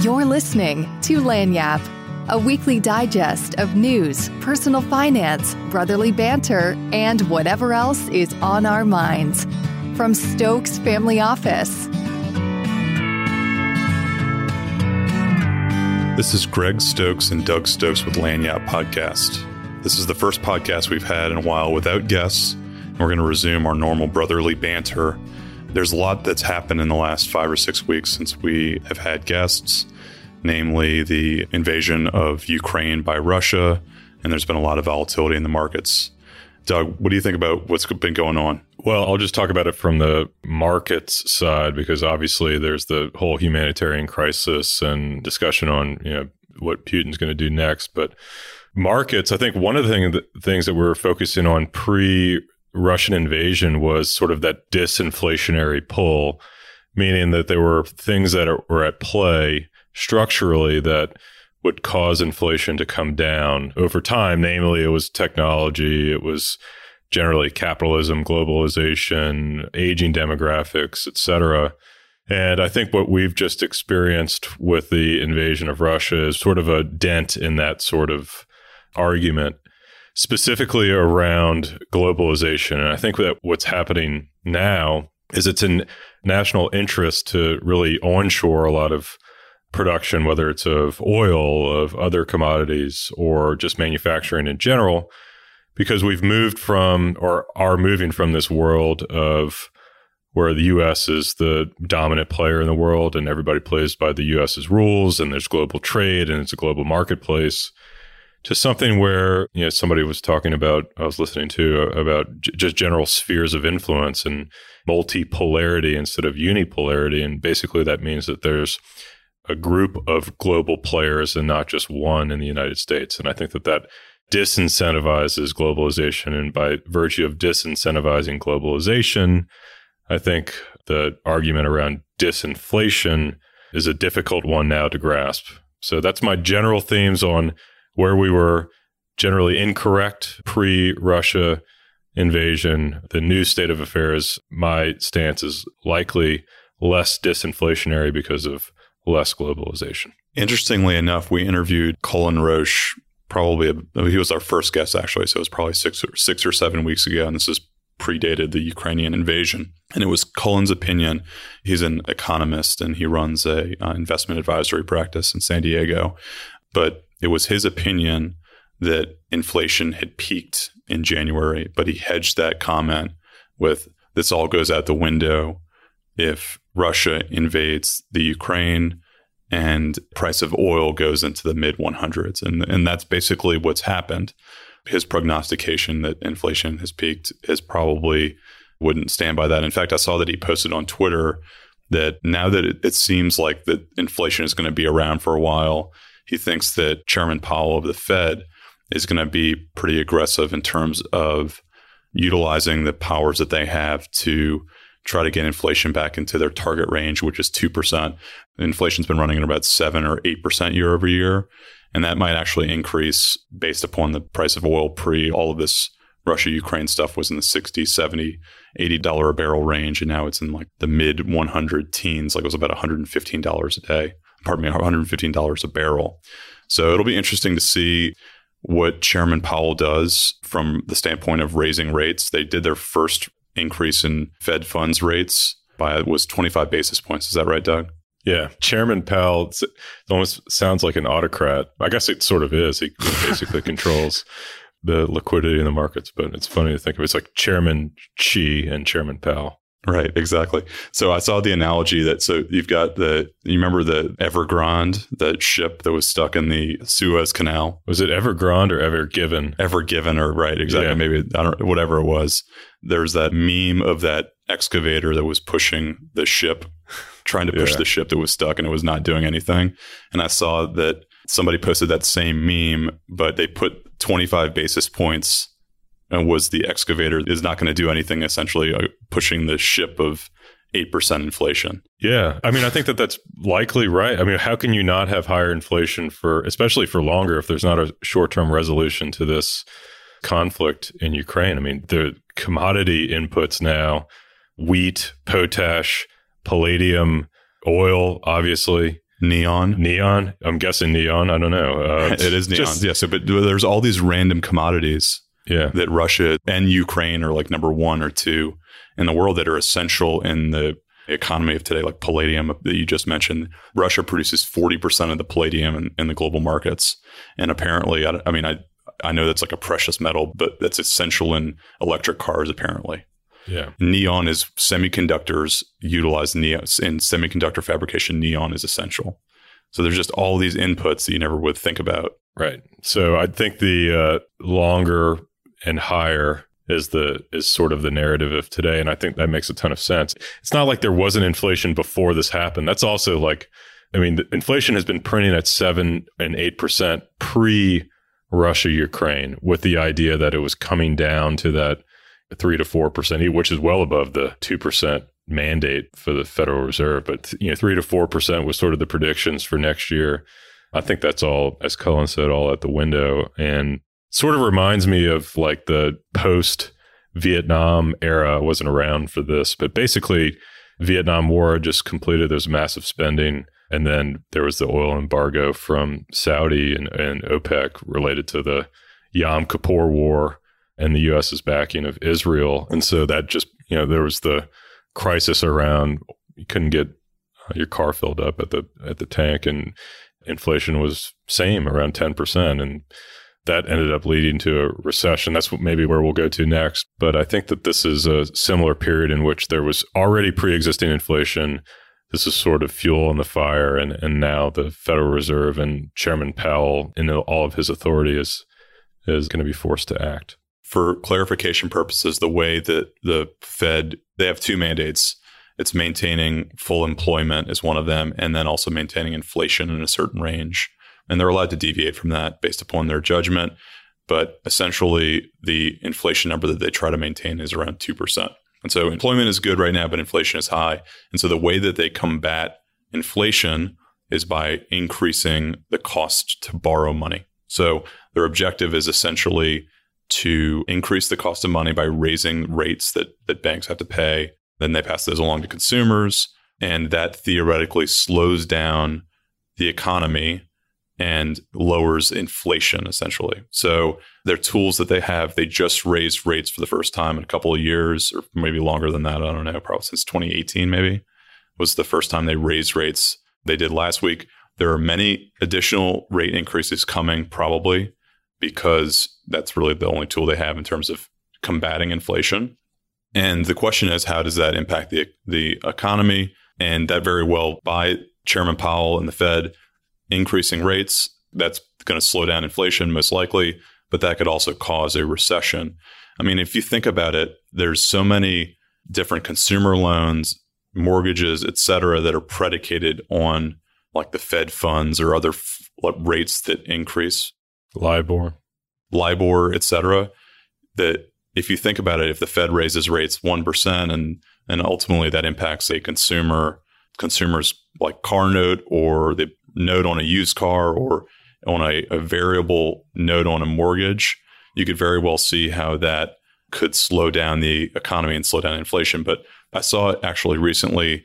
You're listening to Lagniappe, a weekly digest of news, personal finance, brotherly banter, and whatever else is on our minds. From Stokes Family Office. This is Greg Stokes and Doug Stokes with Lagniappe Podcast. This is the first podcast we've had in a while without guests, and we're going to resume our normal brotherly banter there's a lot that's happened in the last five or six weeks since we have had guests, namely the invasion of Ukraine by Russia, and there's been a lot of volatility in the markets. Doug, what do you think about what's been going on? Well, I'll just talk about it from the markets side because obviously there's the whole humanitarian crisis and discussion on you know what Putin's going to do next. But markets, I think one of the thing, things that we're focusing on pre Russian invasion was sort of that disinflationary pull, meaning that there were things that were at play structurally that would cause inflation to come down over time. Namely, it was technology, it was generally capitalism, globalization, aging demographics, etc. And I think what we've just experienced with the invasion of Russia is sort of a dent in that sort of argument specifically around globalization. And I think that what's happening now is it's in national interest to really onshore a lot of production, whether it's of oil, of other commodities, or just manufacturing in general, because we've moved from or are moving from this world of where the US is the dominant player in the world and everybody plays by the US's rules and there's global trade and it's a global marketplace to something where you know somebody was talking about I was listening to uh, about j- just general spheres of influence and multipolarity instead of unipolarity. And basically that means that there's a group of global players and not just one in the United States. And I think that that disincentivizes globalization. And by virtue of disincentivizing globalization I think the argument around disinflation is a difficult one now to grasp. So that's my general themes on where we were generally incorrect pre Russia invasion, the new state of affairs, my stance is likely less disinflationary because of less globalization. Interestingly enough, we interviewed Cullen Roche probably he was our first guest actually, so it was probably six or six or seven weeks ago, and this is predated the Ukrainian invasion. And it was Cullen's opinion. He's an economist and he runs a uh, investment advisory practice in San Diego. But it was his opinion that inflation had peaked in January, but he hedged that comment with this all goes out the window if Russia invades the Ukraine and price of oil goes into the mid 100s and and that's basically what's happened. His prognostication that inflation has peaked is probably wouldn't stand by that. In fact i saw that he posted on twitter that now that it, it seems like that inflation is going to be around for a while he thinks that Chairman Powell of the Fed is going to be pretty aggressive in terms of utilizing the powers that they have to try to get inflation back into their target range, which is 2%. Inflation's been running at about 7 or 8% year over year. And that might actually increase based upon the price of oil pre all of this Russia Ukraine stuff was in the 60, 70, 80 dollar a barrel range and now it's in like the mid 100 teens like it was about 115 dollars a day pardon me, $115 a barrel. So it'll be interesting to see what Chairman Powell does from the standpoint of raising rates. They did their first increase in Fed funds rates by was 25 basis points. Is that right, Doug? Yeah, Chairman Powell almost sounds like an autocrat. I guess it sort of is. He basically controls the liquidity in the markets, but it's funny to think of. It. It's like Chairman Xi and Chairman Powell. Right, exactly. So I saw the analogy that so you've got the you remember the Evergrande, that ship that was stuck in the Suez Canal. Was it Evergrande or Ever Given? Ever Given or right, exactly. Yeah. Maybe I don't whatever it was. There's that meme of that excavator that was pushing the ship, trying to push yeah. the ship that was stuck and it was not doing anything. And I saw that somebody posted that same meme, but they put 25 basis points and was the excavator is not going to do anything essentially uh, pushing the ship of 8% inflation. Yeah. I mean, I think that that's likely right. I mean, how can you not have higher inflation for, especially for longer, if there's not a short term resolution to this conflict in Ukraine? I mean, the commodity inputs now, wheat, potash, palladium, oil, obviously, Neon. Neon. I'm guessing neon. I don't know. Uh, it is neon. just- yeah. So, but there's all these random commodities yeah. that Russia and Ukraine are like number one or two in the world that are essential in the economy of today, like palladium that you just mentioned. Russia produces 40% of the palladium in, in the global markets. And apparently, I, I mean, I, I know that's like a precious metal, but that's essential in electric cars, apparently. Yeah. Neon is semiconductors utilize neon in semiconductor fabrication. Neon is essential. So there's just all these inputs that you never would think about. Right. So I think the uh, longer and higher is the is sort of the narrative of today, and I think that makes a ton of sense. It's not like there wasn't inflation before this happened. That's also like, I mean, inflation has been printing at seven and eight percent pre Russia Ukraine, with the idea that it was coming down to that three to four percent, which is well above the two percent mandate for the Federal Reserve. But you know, three to four percent was sort of the predictions for next year. I think that's all, as Cullen said, all at the window, and sort of reminds me of like the post Vietnam era. Wasn't around for this, but basically, Vietnam War just completed. Was massive spending, and then there was the oil embargo from Saudi and, and OPEC related to the Yom Kippur War and the U.S.'s backing of Israel, and so that just you know there was the crisis around you couldn't get uh, your car filled up at the at the tank, and inflation was same around ten percent, and that ended up leading to a recession. That's maybe where we'll go to next. But I think that this is a similar period in which there was already pre-existing inflation. This is sort of fuel on the fire, and and now the Federal Reserve and Chairman Powell, in all of his authority, is is going to be forced to act for clarification purposes, the way that the Fed they have two mandates. It's maintaining full employment is one of them, and then also maintaining inflation in a certain range. And they're allowed to deviate from that based upon their judgment. But essentially, the inflation number that they try to maintain is around 2%. And so employment is good right now, but inflation is high. And so the way that they combat inflation is by increasing the cost to borrow money. So their objective is essentially to increase the cost of money by raising rates that, that banks have to pay. Then they pass those along to consumers. And that theoretically slows down the economy and lowers inflation essentially. So their tools that they have, they just raised rates for the first time in a couple of years, or maybe longer than that. I don't know, probably since 2018, maybe was the first time they raised rates. They did last week. There are many additional rate increases coming, probably because that's really the only tool they have in terms of combating inflation. And the question is, how does that impact the the economy? And that very well by Chairman Powell and the Fed increasing rates, that's going to slow down inflation most likely, but that could also cause a recession. I mean, if you think about it, there's so many different consumer loans, mortgages, et cetera, that are predicated on like the Fed funds or other f- rates that increase, LIBOR. LIBOR, et cetera, that if you think about it, if the Fed raises rates 1% and, and ultimately that impacts a consumer, consumer's like car note or the note on a used car or on a, a variable note on a mortgage, you could very well see how that could slow down the economy and slow down inflation. But I saw it actually recently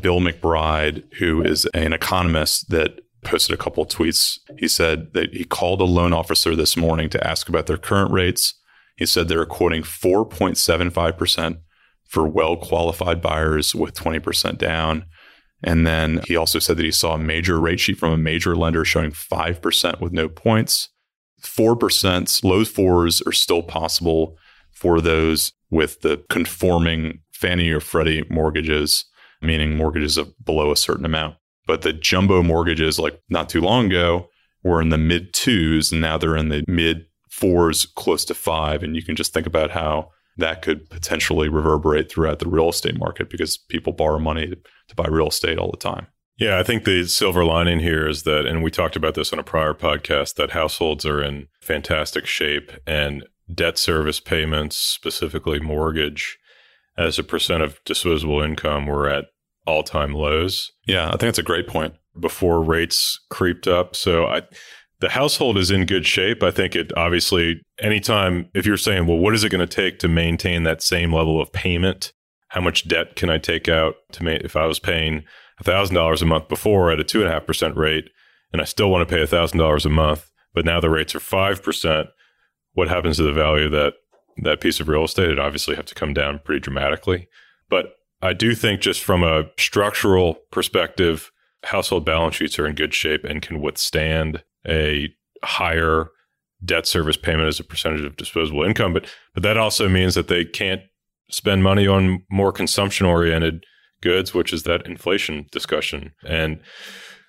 Bill McBride, who is an economist that posted a couple of tweets. He said that he called a loan officer this morning to ask about their current rates. He said they're quoting 4.75% for well qualified buyers with 20% down. And then he also said that he saw a major rate sheet from a major lender showing 5% with no points. 4%, low fours are still possible for those with the conforming Fannie or Freddie mortgages, meaning mortgages of below a certain amount. But the jumbo mortgages, like not too long ago, were in the mid twos, and now they're in the mid fours, close to five. And you can just think about how that could potentially reverberate throughout the real estate market because people borrow money to, to buy real estate all the time. Yeah, I think the silver lining here is that, and we talked about this on a prior podcast, that households are in fantastic shape and debt service payments, specifically mortgage, as a percent of disposable income, were at all time lows. Yeah, I think that's a great point. Before rates creeped up. So I, the household is in good shape. I think it obviously, anytime, if you're saying, well, what is it going to take to maintain that same level of payment? How much debt can I take out to make, if I was paying $1,000 a month before at a 2.5% rate, and I still want to pay $1,000 a month, but now the rates are 5%, what happens to the value of that, that piece of real estate? It obviously have to come down pretty dramatically. But I do think just from a structural perspective, household balance sheets are in good shape and can withstand a higher debt service payment as a percentage of disposable income. But but that also means that they can't spend money on more consumption oriented goods, which is that inflation discussion. And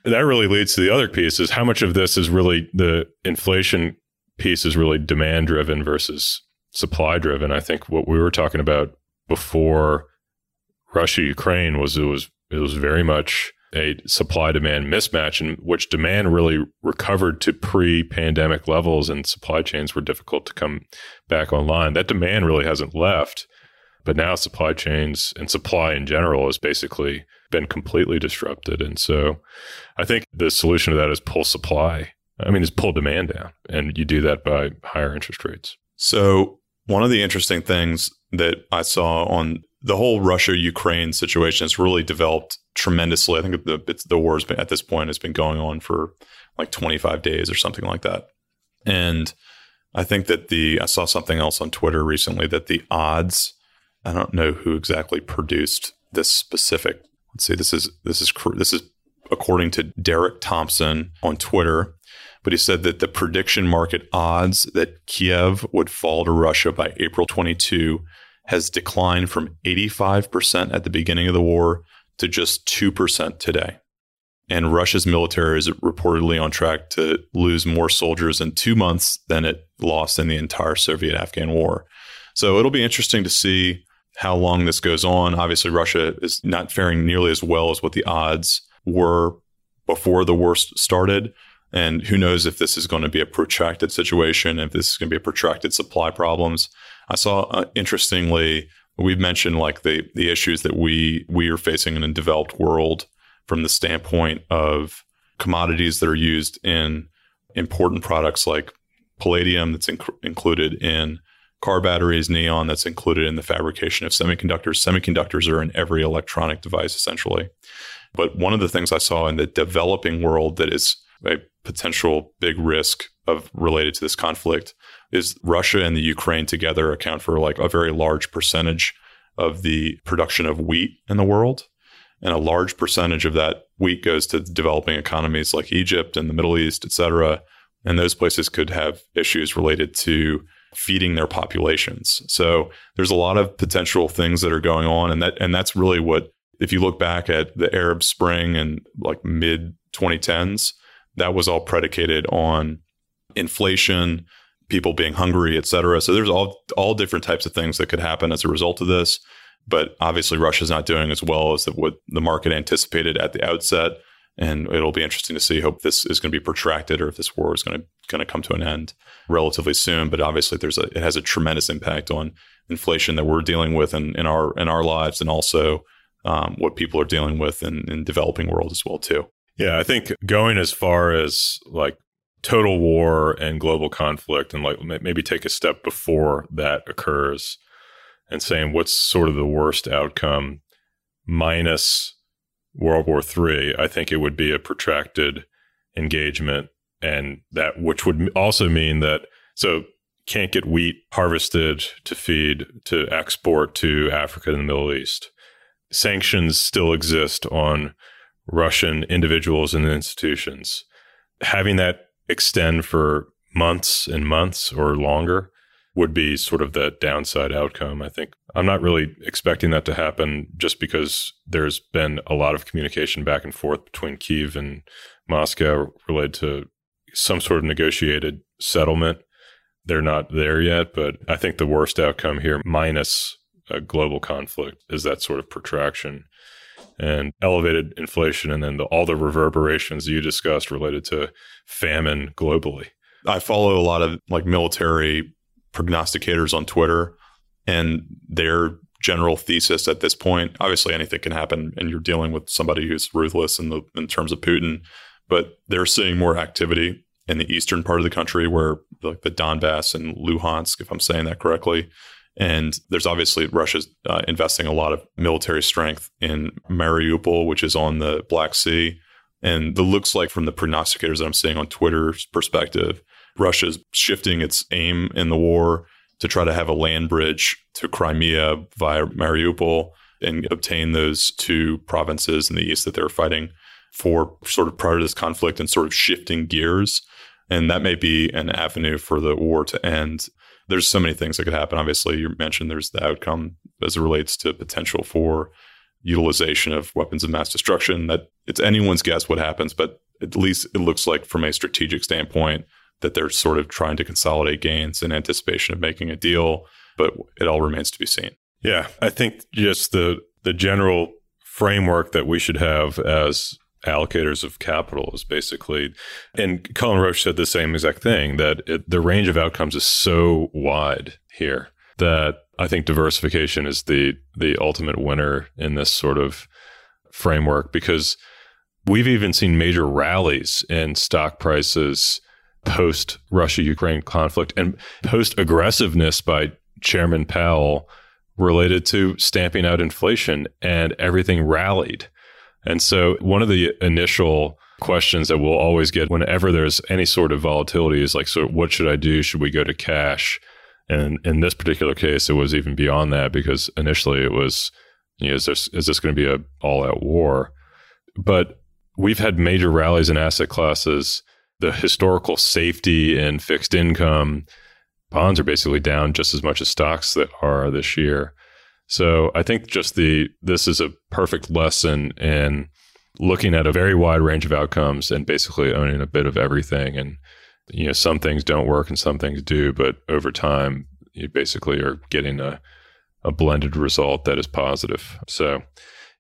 that really leads to the other piece is how much of this is really the inflation piece is really demand driven versus supply driven. I think what we were talking about before Russia Ukraine was it was it was very much a supply demand mismatch in which demand really recovered to pre pandemic levels and supply chains were difficult to come back online. That demand really hasn't left, but now supply chains and supply in general has basically been completely disrupted. And so I think the solution to that is pull supply. I mean, is pull demand down. And you do that by higher interest rates. So one of the interesting things that I saw on the whole Russia Ukraine situation has really developed tremendously. I think the the war has been at this point has been going on for like 25 days or something like that. And I think that the I saw something else on Twitter recently that the odds I don't know who exactly produced this specific. Let's see. This is this is this is according to Derek Thompson on Twitter. But he said that the prediction market odds that Kiev would fall to Russia by April 22 has declined from 85% at the beginning of the war to just 2% today. And Russia's military is reportedly on track to lose more soldiers in two months than it lost in the entire Soviet Afghan war. So it'll be interesting to see how long this goes on. Obviously, Russia is not faring nearly as well as what the odds were before the war started. And who knows if this is going to be a protracted situation, if this is going to be a protracted supply problems. I saw, uh, interestingly, we've mentioned like the the issues that we we are facing in a developed world from the standpoint of commodities that are used in important products like palladium that's inc- included in car batteries, neon that's included in the fabrication of semiconductors. Semiconductors are in every electronic device essentially. But one of the things I saw in the developing world that is a potential big risk of related to this conflict is Russia and the Ukraine together account for like a very large percentage of the production of wheat in the world. And a large percentage of that wheat goes to developing economies like Egypt and the Middle East, et cetera. And those places could have issues related to feeding their populations. So there's a lot of potential things that are going on. And that and that's really what if you look back at the Arab Spring and like mid 2010s, that was all predicated on inflation, people being hungry, et cetera. So there's all all different types of things that could happen as a result of this. But obviously, Russia's not doing as well as the, what the market anticipated at the outset, and it'll be interesting to see. Hope this is going to be protracted, or if this war is going to going to come to an end relatively soon. But obviously, there's a it has a tremendous impact on inflation that we're dealing with in, in our in our lives, and also um, what people are dealing with in, in developing world as well too. Yeah, I think going as far as like total war and global conflict and like maybe take a step before that occurs and saying what's sort of the worst outcome minus World War III, I think it would be a protracted engagement and that which would also mean that so can't get wheat harvested to feed to export to Africa and the Middle East. Sanctions still exist on Russian individuals and institutions. Having that extend for months and months or longer would be sort of the downside outcome. I think I'm not really expecting that to happen just because there's been a lot of communication back and forth between Kiev and Moscow related to some sort of negotiated settlement. They're not there yet, but I think the worst outcome here, minus a global conflict, is that sort of protraction and elevated inflation, and then the, all the reverberations you discussed related to famine globally. I follow a lot of like military prognosticators on Twitter, and their general thesis at this point. Obviously, anything can happen, and you're dealing with somebody who's ruthless in the in terms of Putin. But they're seeing more activity in the eastern part of the country, where like the Donbass and Luhansk, if I'm saying that correctly, And there's obviously Russia's uh, investing a lot of military strength in Mariupol, which is on the Black Sea. And it looks like from the prognosticators that I'm seeing on Twitter's perspective, Russia's shifting its aim in the war to try to have a land bridge to Crimea via Mariupol and obtain those two provinces in the east that they were fighting for sort of prior to this conflict and sort of shifting gears. And that may be an avenue for the war to end. There's so many things that could happen. Obviously, you mentioned there's the outcome as it relates to potential for utilization of weapons of mass destruction. That it's anyone's guess what happens, but at least it looks like from a strategic standpoint that they're sort of trying to consolidate gains in anticipation of making a deal. But it all remains to be seen. Yeah, I think just the the general framework that we should have as allocators of capital is basically, and Cullen Roche said the same exact thing that it, the range of outcomes is so wide here that I think diversification is the the ultimate winner in this sort of framework because we've even seen major rallies in stock prices post Russia Ukraine conflict and post aggressiveness by Chairman Powell related to stamping out inflation and everything rallied. And so one of the initial questions that we'll always get whenever there's any sort of volatility is like, so what should I do? Should we go to cash? And in this particular case, it was even beyond that because initially it was, you know, is this, is this going to be a all out war? But we've had major rallies in asset classes. The historical safety in fixed income bonds are basically down just as much as stocks that are this year. So I think just the this is a perfect lesson in looking at a very wide range of outcomes and basically owning a bit of everything. And you know, some things don't work and some things do, but over time, you basically are getting a a blended result that is positive. So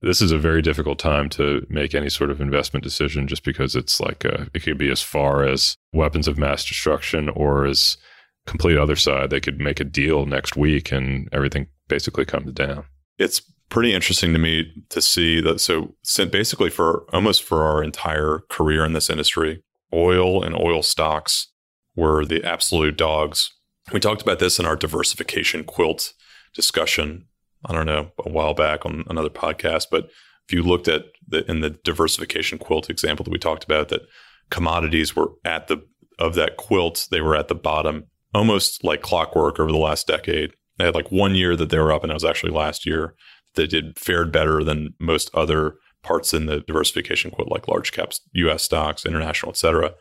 this is a very difficult time to make any sort of investment decision just because it's like a, it could be as far as weapons of mass destruction or as complete other side. They could make a deal next week and everything basically comes down. It's pretty interesting to me to see that. So, basically, for almost for our entire career in this industry, oil and oil stocks were the absolute dogs. We talked about this in our diversification quilt discussion. I don't know a while back on another podcast, but if you looked at the in the diversification quilt example that we talked about, that commodities were at the of that quilt, they were at the bottom, almost like clockwork over the last decade. They had like one year that they were up, and it was actually last year they did fared better than most other parts in the diversification quote, like large caps, U.S. stocks, international, et cetera.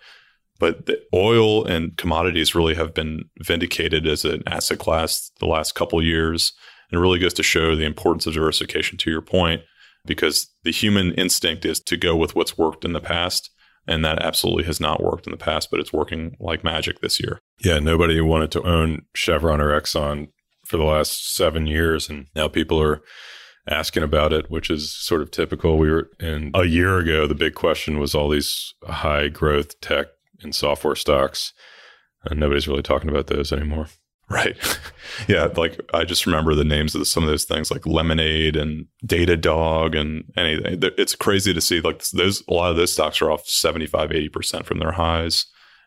But the oil and commodities really have been vindicated as an asset class the last couple years, and it really goes to show the importance of diversification. To your point, because the human instinct is to go with what's worked in the past. And that absolutely has not worked in the past, but it's working like magic this year. Yeah, nobody wanted to own Chevron or Exxon for the last seven years, and now people are asking about it, which is sort of typical. We were in a year ago, the big question was all these high growth tech and software stocks, and nobody's really talking about those anymore. Right. yeah. Like I just remember the names of some of those things like Lemonade and Datadog and anything. It's crazy to see like those, a lot of those stocks are off 75, 80% from their highs.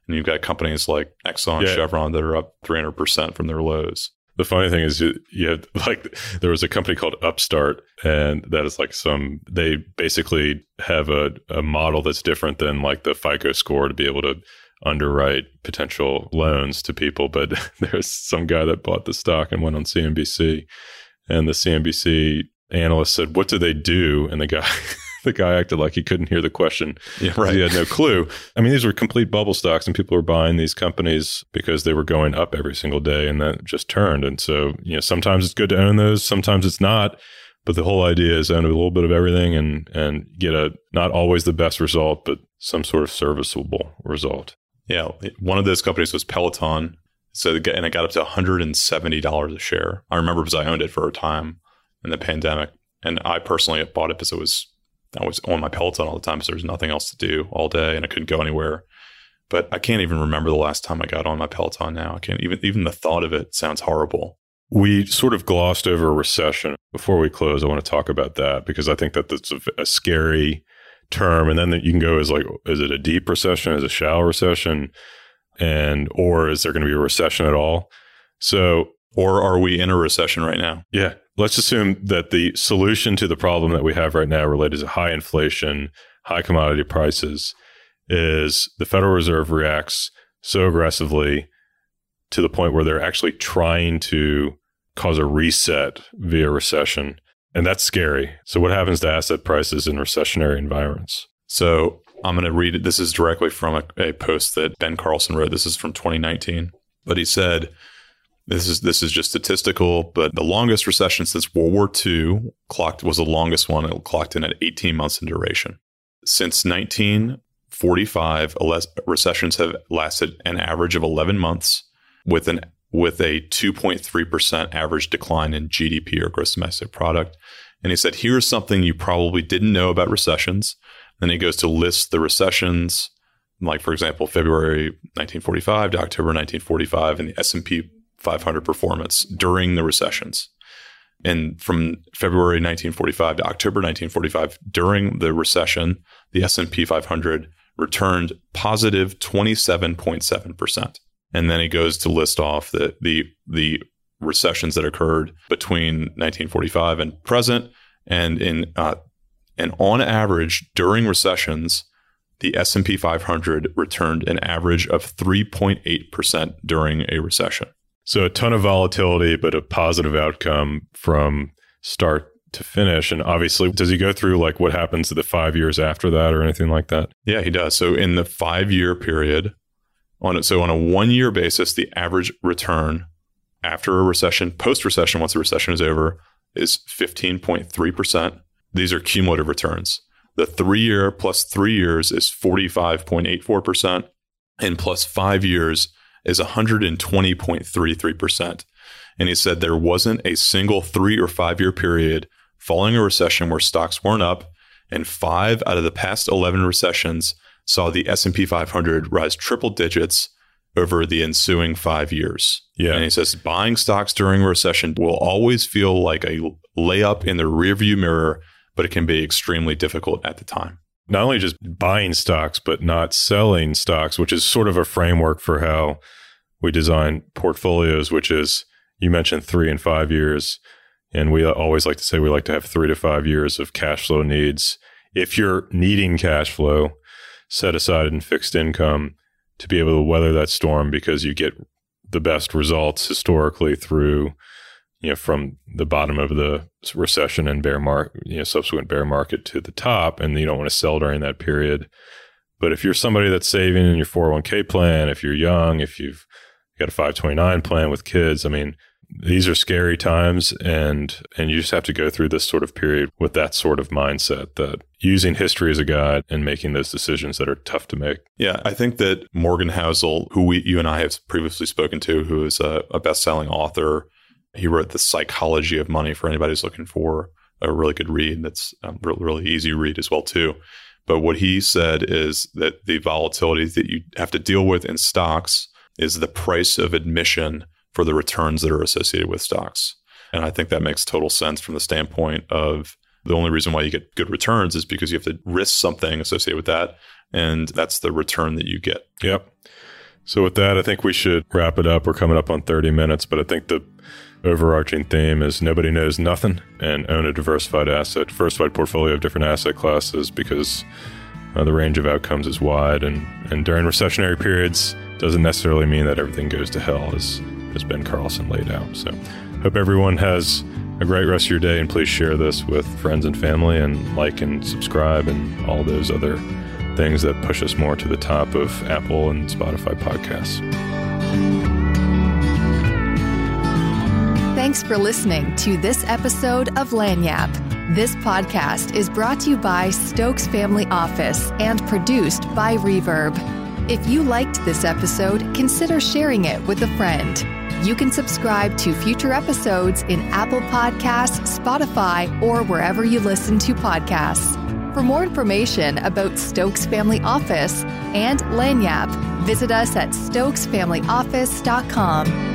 And you've got companies like Exxon, yeah. Chevron that are up 300% from their lows the funny thing is you have like there was a company called upstart and that is like some they basically have a, a model that's different than like the fico score to be able to underwrite potential loans to people but there's some guy that bought the stock and went on cnbc and the cnbc analyst said what do they do? And the guy the guy acted like he couldn't hear the question. Yeah, right. He had no clue. I mean, these were complete bubble stocks, and people were buying these companies because they were going up every single day, and that just turned. And so, you know, sometimes it's good to own those, sometimes it's not. But the whole idea is own a little bit of everything and and get a not always the best result, but some sort of serviceable result. Yeah, one of those companies was Peloton. So and it got up to one hundred and seventy dollars a share. I remember because I owned it for a time in the pandemic, and I personally bought it because it was I was on my Peloton all the time, so there's nothing else to do all day, and I couldn't go anywhere. But I can't even remember the last time I got on my Peloton. Now I can't even even the thought of it sounds horrible. We sort of glossed over a recession before we close. I want to talk about that because I think that that's a, a scary term, and then you can go is like, is it a deep recession? Is it a shallow recession? And or is there going to be a recession at all? So Or are we in a recession right now? Yeah. Let's assume that the solution to the problem that we have right now related to high inflation, high commodity prices is the Federal Reserve reacts so aggressively to the point where they're actually trying to cause a reset via recession. And that's scary. So, what happens to asset prices in recessionary environments? So, I'm going to read it. This is directly from a, a post that Ben Carlson wrote. This is from 2019. But he said, this is this is just statistical, but the longest recession since World War II clocked was the longest one. It clocked in at 18 months in duration. Since 1945, recessions have lasted an average of 11 months, with an with a 2.3% average decline in GDP or gross domestic product. And he said, here's something you probably didn't know about recessions. Then he goes to list the recessions, like for example, February 1945 to October 1945 and the S&P 500 performance during the recessions. And from February 1945 to October 1945, during the recession, the S&P 500 returned positive 27.7%. And then he goes to list off the the the recessions that occurred between 1945 and present, and in uh, and on average during recessions, the S&P 500 returned an average of 3.8 percent during a recession. So a ton of volatility, but a positive outcome from start to finish. And obviously, does he go through like what happens to the five years after that or anything like that? Yeah, he does. So in the five year period, on so on a one year basis, the average return after a recession, post recession, once the recession is over, is 15.3%. These are cumulative returns. The three year plus three years is 45.84%, and plus five years is 120.33%. And he said there wasn't a single three or five year period following a recession where stocks weren't up, and five out of the past 11 recessions saw the S&P 500 rise triple digits over the ensuing 5 years. Yeah. And he says buying stocks during a recession will always feel like a layup in the rearview mirror, but it can be extremely difficult at the time. Not only just buying stocks, but not selling stocks, which is sort of a framework for how we design portfolios, which is you mentioned three and five years. And we always like to say we like to have three to five years of cash flow needs. If you're needing cash flow, set aside in fixed income to be able to weather that storm because you get the best results historically through you know from the bottom of the recession and bear market you know subsequent bear market to the top and you don't want to sell during that period. But if you're somebody that's saving in your 401k plan if you're young if you've got a 529 plan with kids i mean these are scary times and and you just have to go through this sort of period with that sort of mindset that using history as a guide and making those decisions that are tough to make. Yeah i think that morgan housel who we, you and i have previously spoken to who is a, a best-selling author he wrote the psychology of money for anybody who's looking for a really good read that's a um, really, really easy read as well too but what he said is that the volatility that you have to deal with in stocks is the price of admission for the returns that are associated with stocks. And I think that makes total sense from the standpoint of the only reason why you get good returns is because you have to risk something associated with that. And that's the return that you get. Yep. So, with that, I think we should wrap it up. We're coming up on 30 minutes, but I think the overarching theme is nobody knows nothing and own a diversified asset, diversified portfolio of different asset classes because uh, the range of outcomes is wide. And, and during recessionary periods, doesn't necessarily mean that everything goes to hell, as as Ben Carlson laid out. So, hope everyone has a great rest of your day, and please share this with friends and family, and like and subscribe, and all those other things that push us more to the top of Apple and Spotify podcasts. Thanks for listening to this episode of Lagniappe. This podcast is brought to you by Stokes Family Office and produced by Reverb. If you liked this episode, consider sharing it with a friend. You can subscribe to future episodes in Apple Podcasts, Spotify, or wherever you listen to podcasts. For more information about Stokes Family Office and Lagniappe, visit us at stokesfamilyoffice.com.